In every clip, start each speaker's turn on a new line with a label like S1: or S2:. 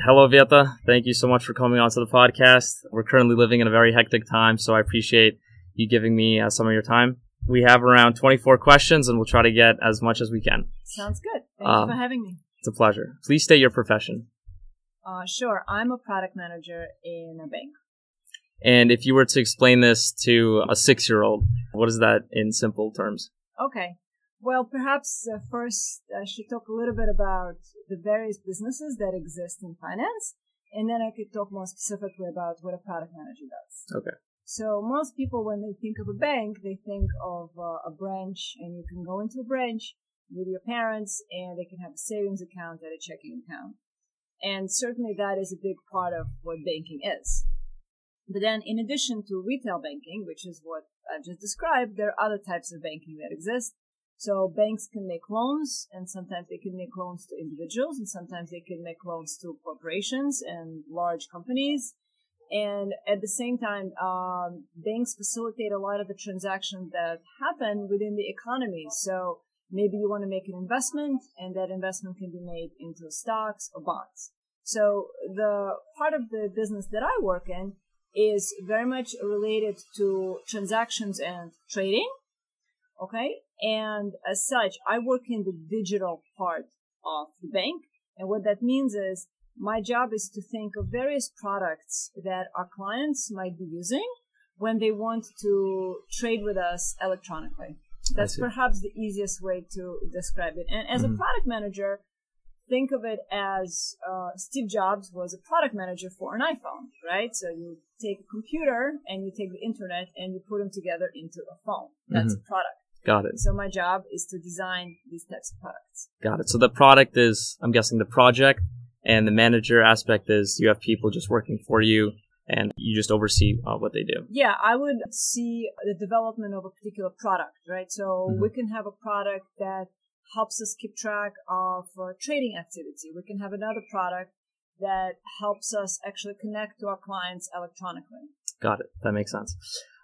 S1: Hello, Vieta. Thank you so much for coming on to the podcast. We're currently living in a very hectic time, so I appreciate you giving me uh, some of your time. We have around 24 questions, and we'll try to get as much as we can.
S2: Sounds good. Thank
S1: Um,
S2: you for having me.
S1: It's a pleasure. Please state your profession.
S2: Uh, sure. I'm a product manager in a bank.
S1: And if you were to explain this to a six year old, what is that in simple terms?
S2: Okay. Well, perhaps uh, first I should talk a little bit about the various businesses that exist in finance, and then I could talk more specifically about what a product manager does.
S1: Okay.
S2: So most people, when they think of a bank, they think of uh, a branch, and you can go into a branch with your parents, and they can have a savings account and a checking account. And certainly that is a big part of what banking is. But then in addition to retail banking, which is what I've just described, there are other types of banking that exist. So banks can make loans and sometimes they can make loans to individuals and sometimes they can make loans to corporations and large companies. And at the same time, um, banks facilitate a lot of the transactions that happen within the economy. So maybe you want to make an investment and that investment can be made into stocks or bonds. So the part of the business that I work in is very much related to transactions and trading. Okay. And as such, I work in the digital part of the bank. And what that means is my job is to think of various products that our clients might be using when they want to trade with us electronically. That's perhaps the easiest way to describe it. And as
S1: Mhm.
S2: a product manager, think of it as uh, Steve Jobs was a product manager for an iPhone, right? So you take a computer and you take the internet and you put them together into a phone. That's a product.
S1: Got it.
S2: So my job is to design these types of products.
S1: Got it. So the product is, I'm guessing, the project, and the manager aspect is you have people just working for you, and you just oversee uh, what they do.
S2: Yeah, I would see the development of a particular product, right? So
S1: Mhm.
S2: we can have a product that helps us keep track of uh, trading activity. We can have another product that helps us actually connect to our clients electronically.
S1: Got it. That makes sense.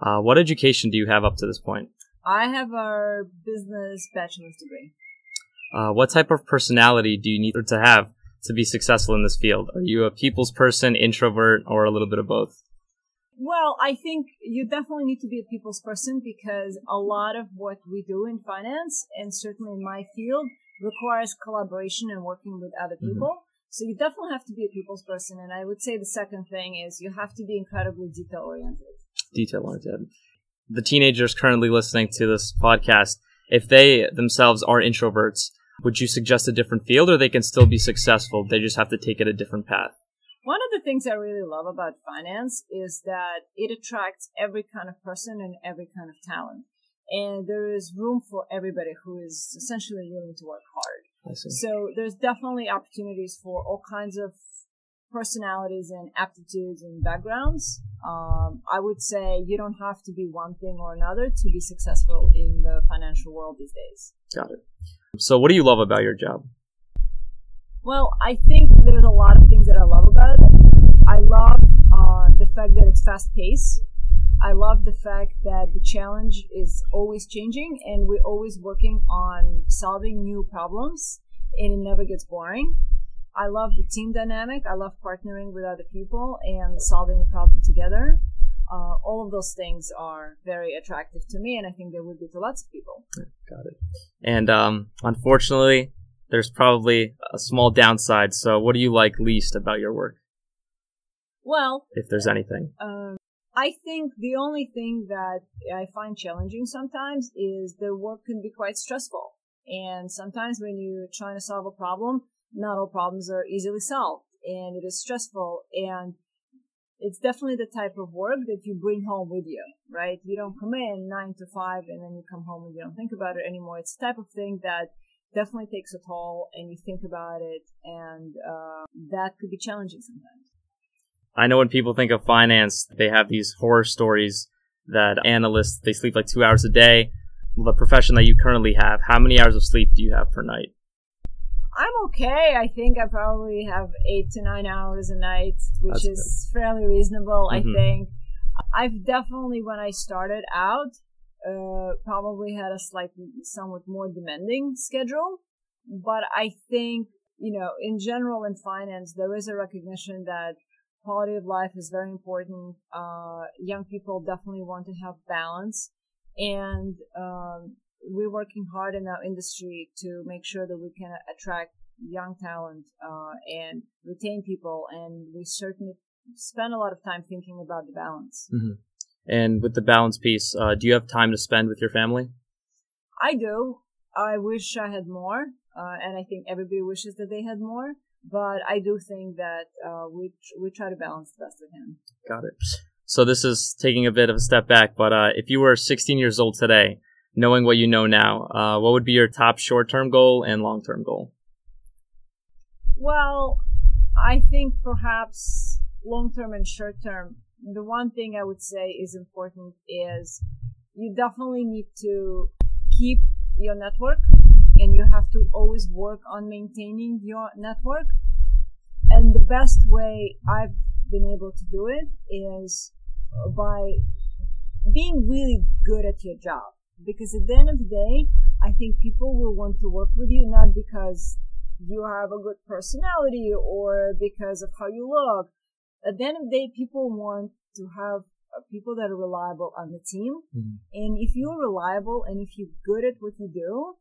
S1: Uh, what education do you have up to this point?
S2: I have a business bachelor's degree.
S1: Uh, what type of personality do you need to have to be successful in this field? Are you a people's person, introvert, or a little bit of both?
S2: Well, I think you definitely need to be a people's person because a lot of what we do in finance and certainly in my field requires collaboration and working with other
S1: Mhm.
S2: people. So you definitely have to be a people's person. And I would say the second thing is you have to be incredibly detail oriented.
S1: Detail oriented. The teenagers currently listening to this podcast, if they themselves are introverts, would you suggest a different field or they can still be successful? They just have to take it a different path.
S2: One of the things I really love about finance is that it attracts every kind of person and every kind of talent. And there is room for everybody who is essentially willing to work hard. So there's definitely opportunities for all kinds of personalities and aptitudes and backgrounds. Um, I would say you don't have to be one thing or another to be successful in the financial world these days.
S1: Got it. So, what do you love about your job?
S2: Well, I think there's a lot of things that I love about it. I love uh, the fact that it's fast paced. I love the fact that the challenge is always changing and we're always working on solving new problems and it never gets boring. I love the team dynamic. I love partnering with other people and solving a problem together. Uh, all of those things are very attractive to me and I think they would be to lots of people.
S1: Got it. And um, unfortunately, there's probably a small downside. So, what do you like least about your work,
S2: Well,
S1: if there's anything?
S2: Um, I think the only thing that I find challenging sometimes is the work can be quite stressful. And sometimes when you're trying to solve a problem, not all problems are easily solved and it is stressful. And it's definitely the type of work that you bring home with you, right? You don't come in nine to five and then you come home and you don't think about it anymore. It's the type of thing that definitely takes a toll and you think about it and, uh, that could be challenging sometimes.
S1: I know when people think of finance, they have these horror stories that analysts they sleep like two hours a day. The profession that you currently have, how many hours of sleep do you have per night?
S2: I'm okay. I think I probably have eight to nine hours a night, which
S1: That's
S2: is fairly reasonable.
S1: Mhm.
S2: I think I've definitely, when I started out, uh, probably had a slightly, somewhat more demanding schedule. But I think you know, in general in finance, there is a recognition that quality of life is very important. Uh, young people definitely want to have balance, and um, we're working hard in our industry to make sure that we can attract young talent uh, and retain people. And we certainly spend a lot of time thinking about the balance.
S1: Mm-hmm. And with the balance piece, uh, do you have time to spend with your family?
S2: I do. I wish I had more, uh, and I think everybody wishes that they had more. But I do think that uh, we tr- we try to balance the best we can.
S1: Got it. So this is taking a bit of a step back, but uh, if you were 16 years old today, knowing what you know now, uh, what would be your top short-term goal and long-term goal?
S2: Well, I think perhaps long-term and short-term. The one thing I would say is important is you definitely need to keep your network and you have to always work on maintaining your network. And the best way I've been able to do it is by being really good at your job. Because at the end of the day, I think people will want to work with you not because you have a good personality or because of how you look. At the end of the day, people want to have uh, people that are reliable on the team. Mm-hmm. And if you're reliable and if you're good at what you do,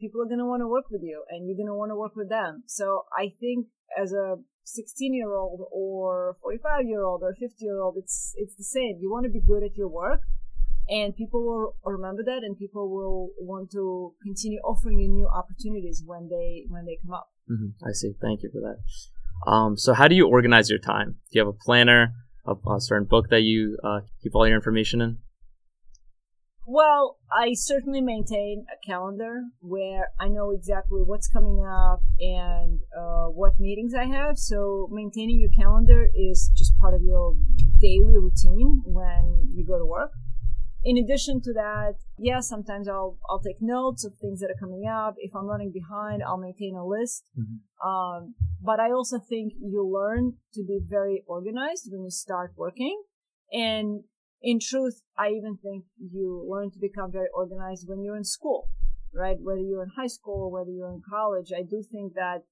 S2: people are going to want to work with you and you're going to want to work with them. So I think as a 16 year old or 45 year old or 50 year old, it's, it's the same. You want to be good at your work and people will remember that and people will want to continue offering you new opportunities when they, when they come up.
S1: Mm-hmm. I see. Thank you for that. Um, so how do you organize your time? Do you have a planner, a, a certain book that you uh, keep all your information in?
S2: Well, I certainly maintain a calendar where I know exactly what's coming up and uh, what meetings I have. So maintaining your calendar is just part of your daily routine when you go to work. In addition to that, yeah, sometimes I'll I'll take notes of things that are coming up. If I'm running behind, I'll maintain a list. Mm-hmm. Um, but I also think you learn to be very organized when you start working, and in truth, I even think you learn to become very organized when you're in school, right? Whether you're in high school or whether you're in college, I do think that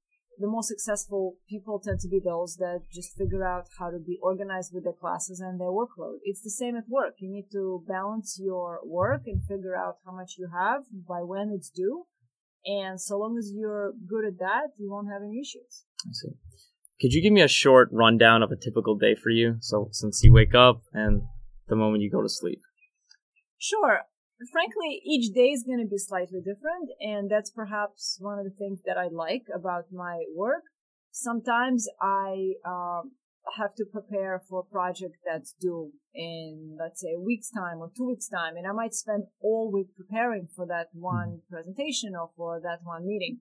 S2: the most successful people tend to be those that just figure out how to be organized with their classes and their workload. It's the same at work. You need to balance your work and figure out how much you have by when it's due. And so long as you're good at that, you won't have any issues.
S1: I see. Could you give me a short rundown of a typical day for you? So since you wake up and the moment you go to sleep?
S2: Sure. Frankly, each day is going to be slightly different, and that's perhaps one of the things that I like about my work. Sometimes I um, have to prepare for a project that's due in, let's say, a week's time or two weeks' time, and I might spend all week preparing for that one mm-hmm. presentation or for that one meeting.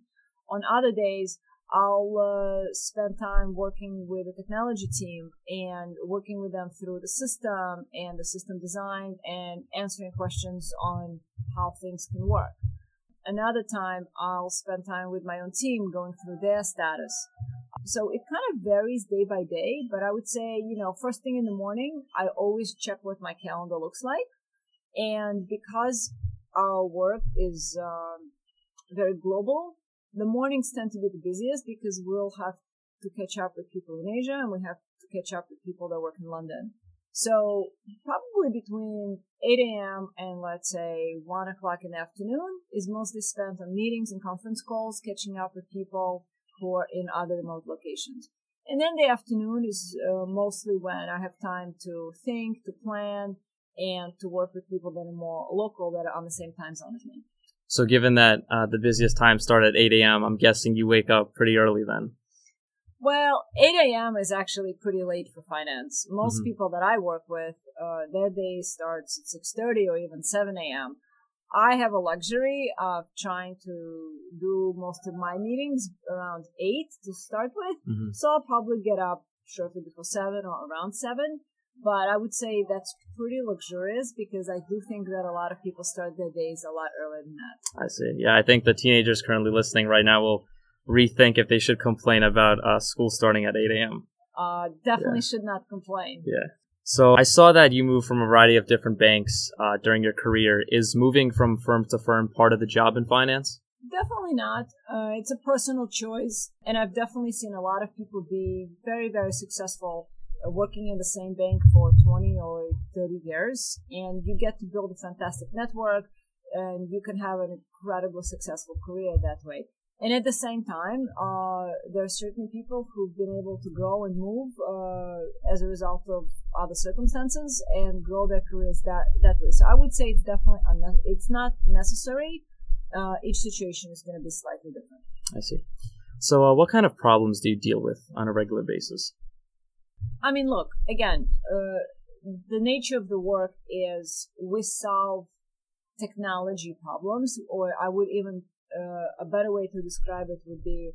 S2: On other days, I'll uh, spend time working with the technology team and working with them through the system and the system design and answering questions on how things can work. Another time, I'll spend time with my own team going through their status. So it kind of varies day by day, but I would say, you know, first thing in the morning, I always check what my calendar looks like. And because our work is um, very global, the mornings tend to be the busiest because we'll have to catch up with people in Asia and we have to catch up with people that work in London. So probably between 8 a.m. and let's say 1 o'clock in the afternoon is mostly spent on meetings and conference calls, catching up with people who are in other remote locations. And then the afternoon is uh, mostly when I have time to think, to plan, and to work with people that are more local that are on the same time zone as me.
S1: So given that uh, the busiest times start at 8 a.m., I'm guessing you wake up pretty early then.
S2: Well, 8 a.m. is actually pretty late for finance. Most mm-hmm. people that I work with, uh, their day starts at 6.30 or even 7 a.m. I have a luxury of trying to do most of my meetings around 8 to start with. Mm-hmm. So I'll probably get up shortly before 7 or around 7 but I would say that's pretty luxurious because I do think that a lot of people start their days a lot earlier than that.
S1: I see. Yeah, I think the teenagers currently listening right now will rethink if they should complain about uh, school starting at 8
S2: a.m. Uh, definitely yeah. should not complain.
S1: Yeah. So I saw that you moved from a variety of different banks uh, during your career. Is moving from firm to firm part of the job in finance?
S2: Definitely not. Uh, it's a personal choice. And I've definitely seen a lot of people be very, very successful working in the same bank for 20 or 30 years. And you get to build a fantastic network and you can have an incredibly successful career that way. And at the same time, uh, there are certain people who've been able to grow and move uh, as a result of other circumstances and grow their careers that that way. So I would say it's definitely unne- it's not necessary. Uh, each situation is going to be slightly different.
S1: I see. So, uh, what kind of problems do you deal with on a regular basis?
S2: I mean, look again. Uh, the nature of the work is we solve technology problems, or I would even uh, a better way to describe it would be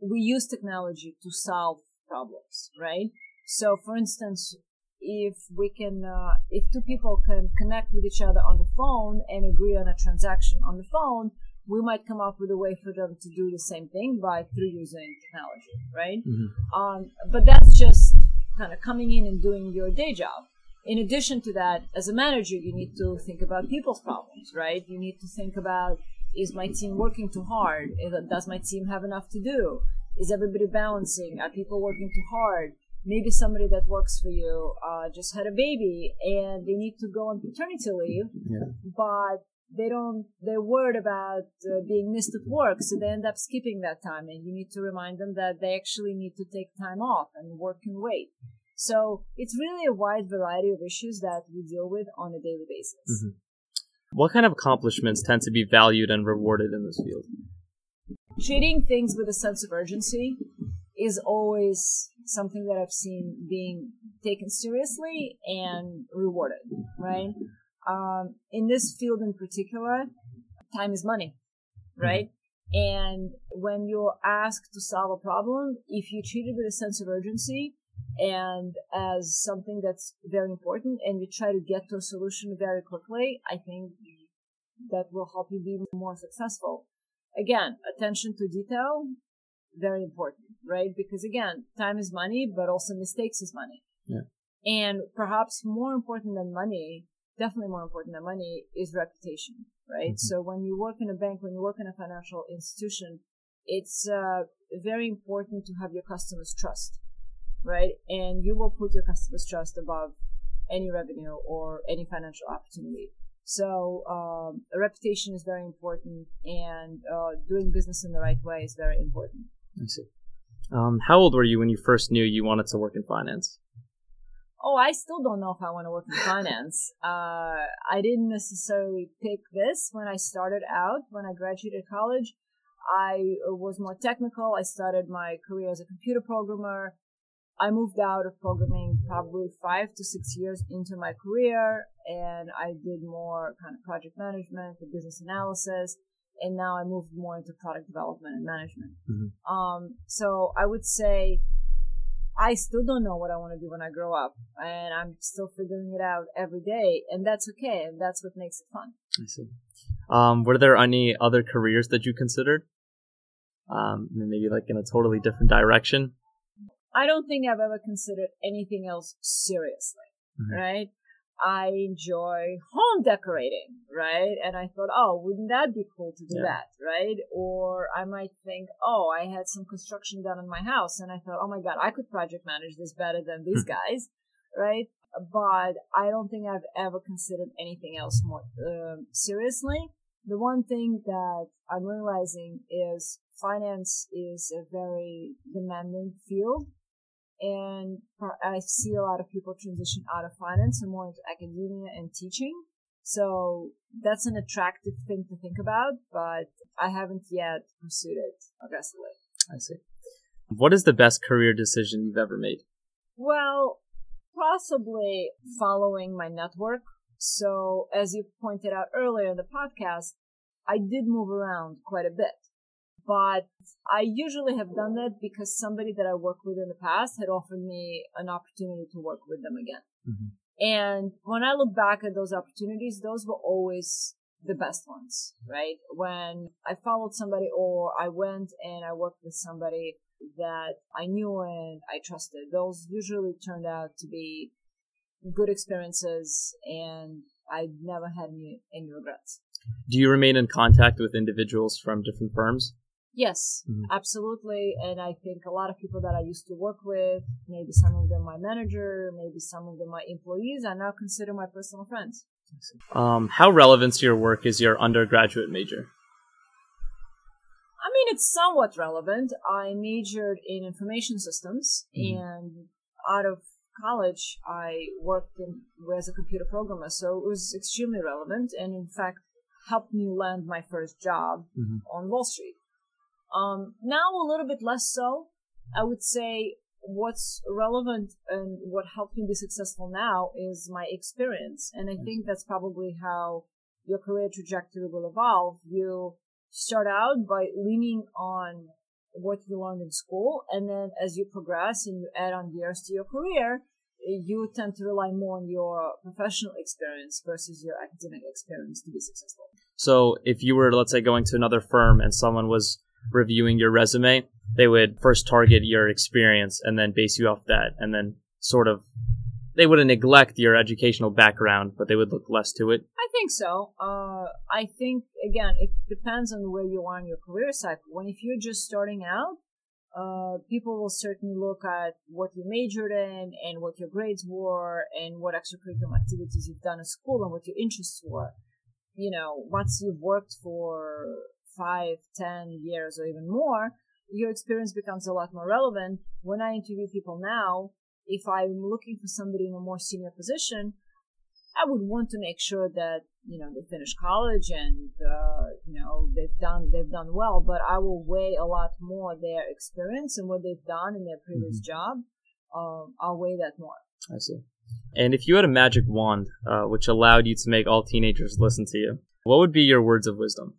S2: we use technology to solve problems, right? So, for instance, if we can, uh, if two people can connect with each other on the phone and agree on a transaction on the phone, we might come up with a way for them to do the same thing by through using technology, right? Mm-hmm. Um, but that's just kind of coming in and doing your day job. In addition to that, as a manager, you need to think about people's problems, right? You need to think about is my team working too hard? Does my team have enough to do? Is everybody balancing? Are people working too hard? Maybe somebody that works for you uh, just had a baby and they need to go on paternity leave, yeah. but they don't. They're worried about uh, being missed at work, so they end up skipping that time. And you need to remind them that they actually need to take time off and work and wait. So it's really a wide variety of issues that we deal with on a daily basis. Mm-hmm.
S1: What kind of accomplishments tend to be valued and rewarded in this field?
S2: Treating things with a sense of urgency is always something that I've seen being taken seriously and rewarded, right? Um, in this field in particular, time is money, mm-hmm. right? Mm-hmm. And when you're asked to solve a problem, if you treat it with a sense of urgency, and as something that's very important and you try to get to a solution very quickly, I think that will help you be more successful. Again, attention to detail, very important, right? Because again, time is money, but also mistakes is money. Yeah. And perhaps more important than money, definitely more important than money is reputation, right? Mm-hmm. So when you work in a bank, when you work in a financial institution, it's uh, very important to have your customers trust right? And you will put your customers' trust above any revenue or any financial opportunity. So um, a reputation is very important, and uh, doing business in the right way is very important.
S1: I see. Um, how old were you when you first knew you wanted to work in finance?
S2: Oh, I still don't know if I want to work in finance. Uh, I didn't necessarily pick this when I started out. When I graduated college, I was more technical. I started my career as a computer programmer. I moved out of programming probably five to six years into my career and I did more kind of project management and business analysis. And now I moved more into product development and management. Mm-hmm. Um, so I would say I still don't know what I want to do when I grow up and I'm still figuring it out every day and that's okay. And that's what makes it fun.
S1: I see. Um, were there any other careers that you considered? Um, maybe like in a totally different direction?
S2: I don't think I've ever considered anything else seriously, mm-hmm. right? I enjoy home decorating, right? And I thought, oh, wouldn't that be cool to do yeah. that, right? Or I might think, oh, I had some construction done in my house and I thought, oh my God, I could project manage this better than these guys, right? But I don't think I've ever considered anything else more um, seriously. The one thing that I'm realizing is finance is a very demanding field and I see a lot of people transition out of finance and more into academia and teaching. So that's an attractive thing to think about, but I haven't yet pursued it aggressively.
S1: I see. What is the best career decision you've ever made?
S2: Well, possibly following my network. So as you pointed out earlier in the podcast, I did move around quite a bit. But I usually have done that because somebody that I worked with in the past had offered me an opportunity to work with them again. Mm-hmm. And when I look back at those opportunities, those were always the best ones, right? When I followed somebody or I went and I worked with somebody that I knew and I trusted, those usually turned out to be good experiences and I never had any, any regrets.
S1: Do you remain in contact with individuals from different firms?
S2: Yes,
S1: Mhm.
S2: absolutely. And I think a lot of people that I used to work with, maybe some of them my manager, maybe some of them my employees, I now consider my personal friends.
S1: Um, how relevant to your work is your undergraduate major?
S2: I mean, it's somewhat relevant. I majored in information systems,
S1: Mhm.
S2: and out of college, I worked in, as a computer programmer, so it was extremely relevant, and in fact, helped me land my first job
S1: Mhm.
S2: on Wall Street. Um, now a little bit less so. I would say what's relevant and what helped me be successful now is my experience, and I think that's probably how your career trajectory will evolve. You start out by leaning on what you learned in school, and then as you progress and you add on years to your career, you tend to rely more on your professional experience versus your academic experience to be successful.
S1: So if you were, let's say, going to another firm and someone was reviewing your resume, they would first target your experience and then base you off that, and then sort of they wouldn't neglect your educational background, but they would look less to it.
S2: I think so. Uh, I think again, it depends on where you are in your career cycle. When if you're just starting out, uh, people will certainly look at what you majored in and what your grades were and what extracurricular activities you've done in school and what your interests were. You know, once you've worked for five, ten years or even more, your experience becomes a lot more relevant. When I interview people now, if I'm looking for somebody in a more senior position, I would want to make sure that you know they finish college and uh, you know they've done they've done well. But I will weigh a lot more their experience and what they've done in their previous job. Um, I'll weigh that more.
S1: I see. And if you had a magic wand, uh, which allowed you to make all teenagers listen to you, what would be your words of wisdom?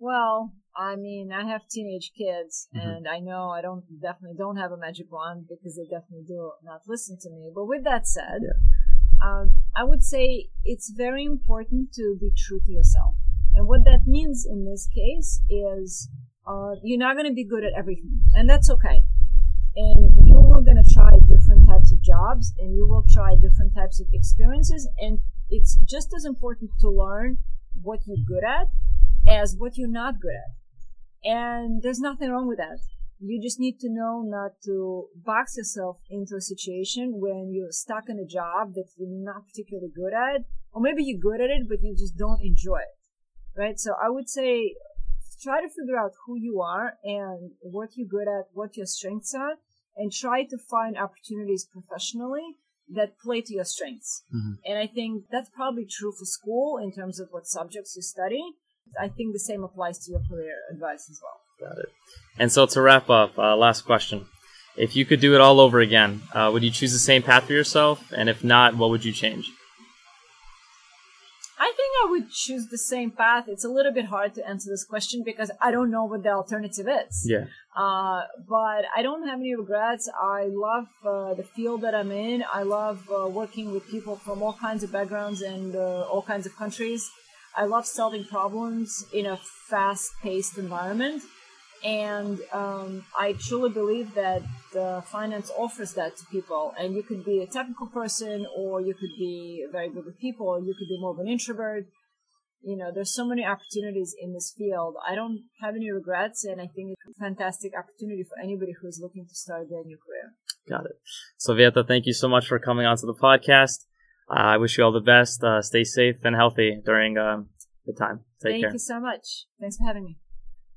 S2: Well, I mean, I have teenage kids,
S1: Mhm.
S2: and I know I don't definitely don't have a magic wand because they definitely do not listen to me. But with that said, uh, I would say it's very important to be true to yourself. And what that means in this case is uh, you're not going to be good at everything, and that's okay. And you are going to try different types of jobs, and you will try different types of experiences, and it's just as important to learn what you're good at as what you're not good at. And there's nothing wrong with that. You just need to know not to box yourself into a situation when you're stuck in a job that you're not particularly good at, or maybe you're good at it, but you just don't enjoy it. Right? So I would say try to figure out who you are and what you're good at, what your strengths are, and try to find opportunities professionally that play to your strengths.
S1: Mhm.
S2: And I think that's probably true for school in terms of what subjects you study. I think the same applies to your career advice as well.
S1: Got it. And so to wrap up, uh, last question. If you could do it all over again, uh, would you choose the same path for yourself? And if not, what would you change?
S2: I think I would choose the same path. It's a little bit hard to answer this question because I don't know what the alternative is.
S1: Yeah.
S2: Uh, but I don't have any regrets. I love uh, the field that I'm in. I love uh, working with people from all kinds of backgrounds and uh, all kinds of countries. I love solving problems in a fast-paced environment, and um, I truly believe that finance offers that to people. And you could be a technical person, or you could be very good with people, or you could be more of an introvert. You know, there's so many opportunities in this field. I don't have any regrets, and I think it's a fantastic opportunity for anybody who's looking to start their new career.
S1: Got it. So, Vieta, thank you so much for coming onto the podcast. Uh, I wish you all the best. Uh, stay safe and healthy during um, the time. Take
S2: Thank
S1: care.
S2: you so much. Thanks for having me.